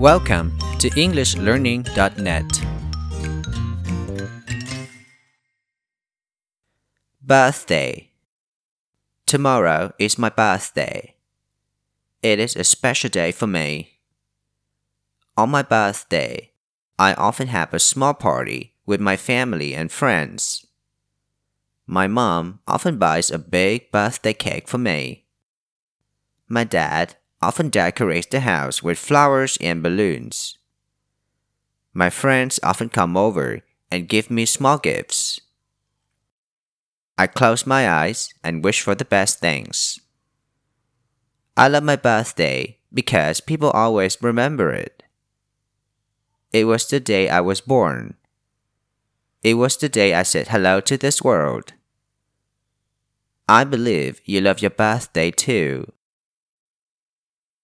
Welcome to EnglishLearning.net. Birthday. Tomorrow is my birthday. It is a special day for me. On my birthday, I often have a small party with my family and friends. My mom often buys a big birthday cake for me. My dad often decorates the house with flowers and balloons. My friends often come over and give me small gifts. I close my eyes and wish for the best things. I love my birthday because people always remember it. It was the day I was born. It was the day I said hello to this world. I believe you love your birthday too.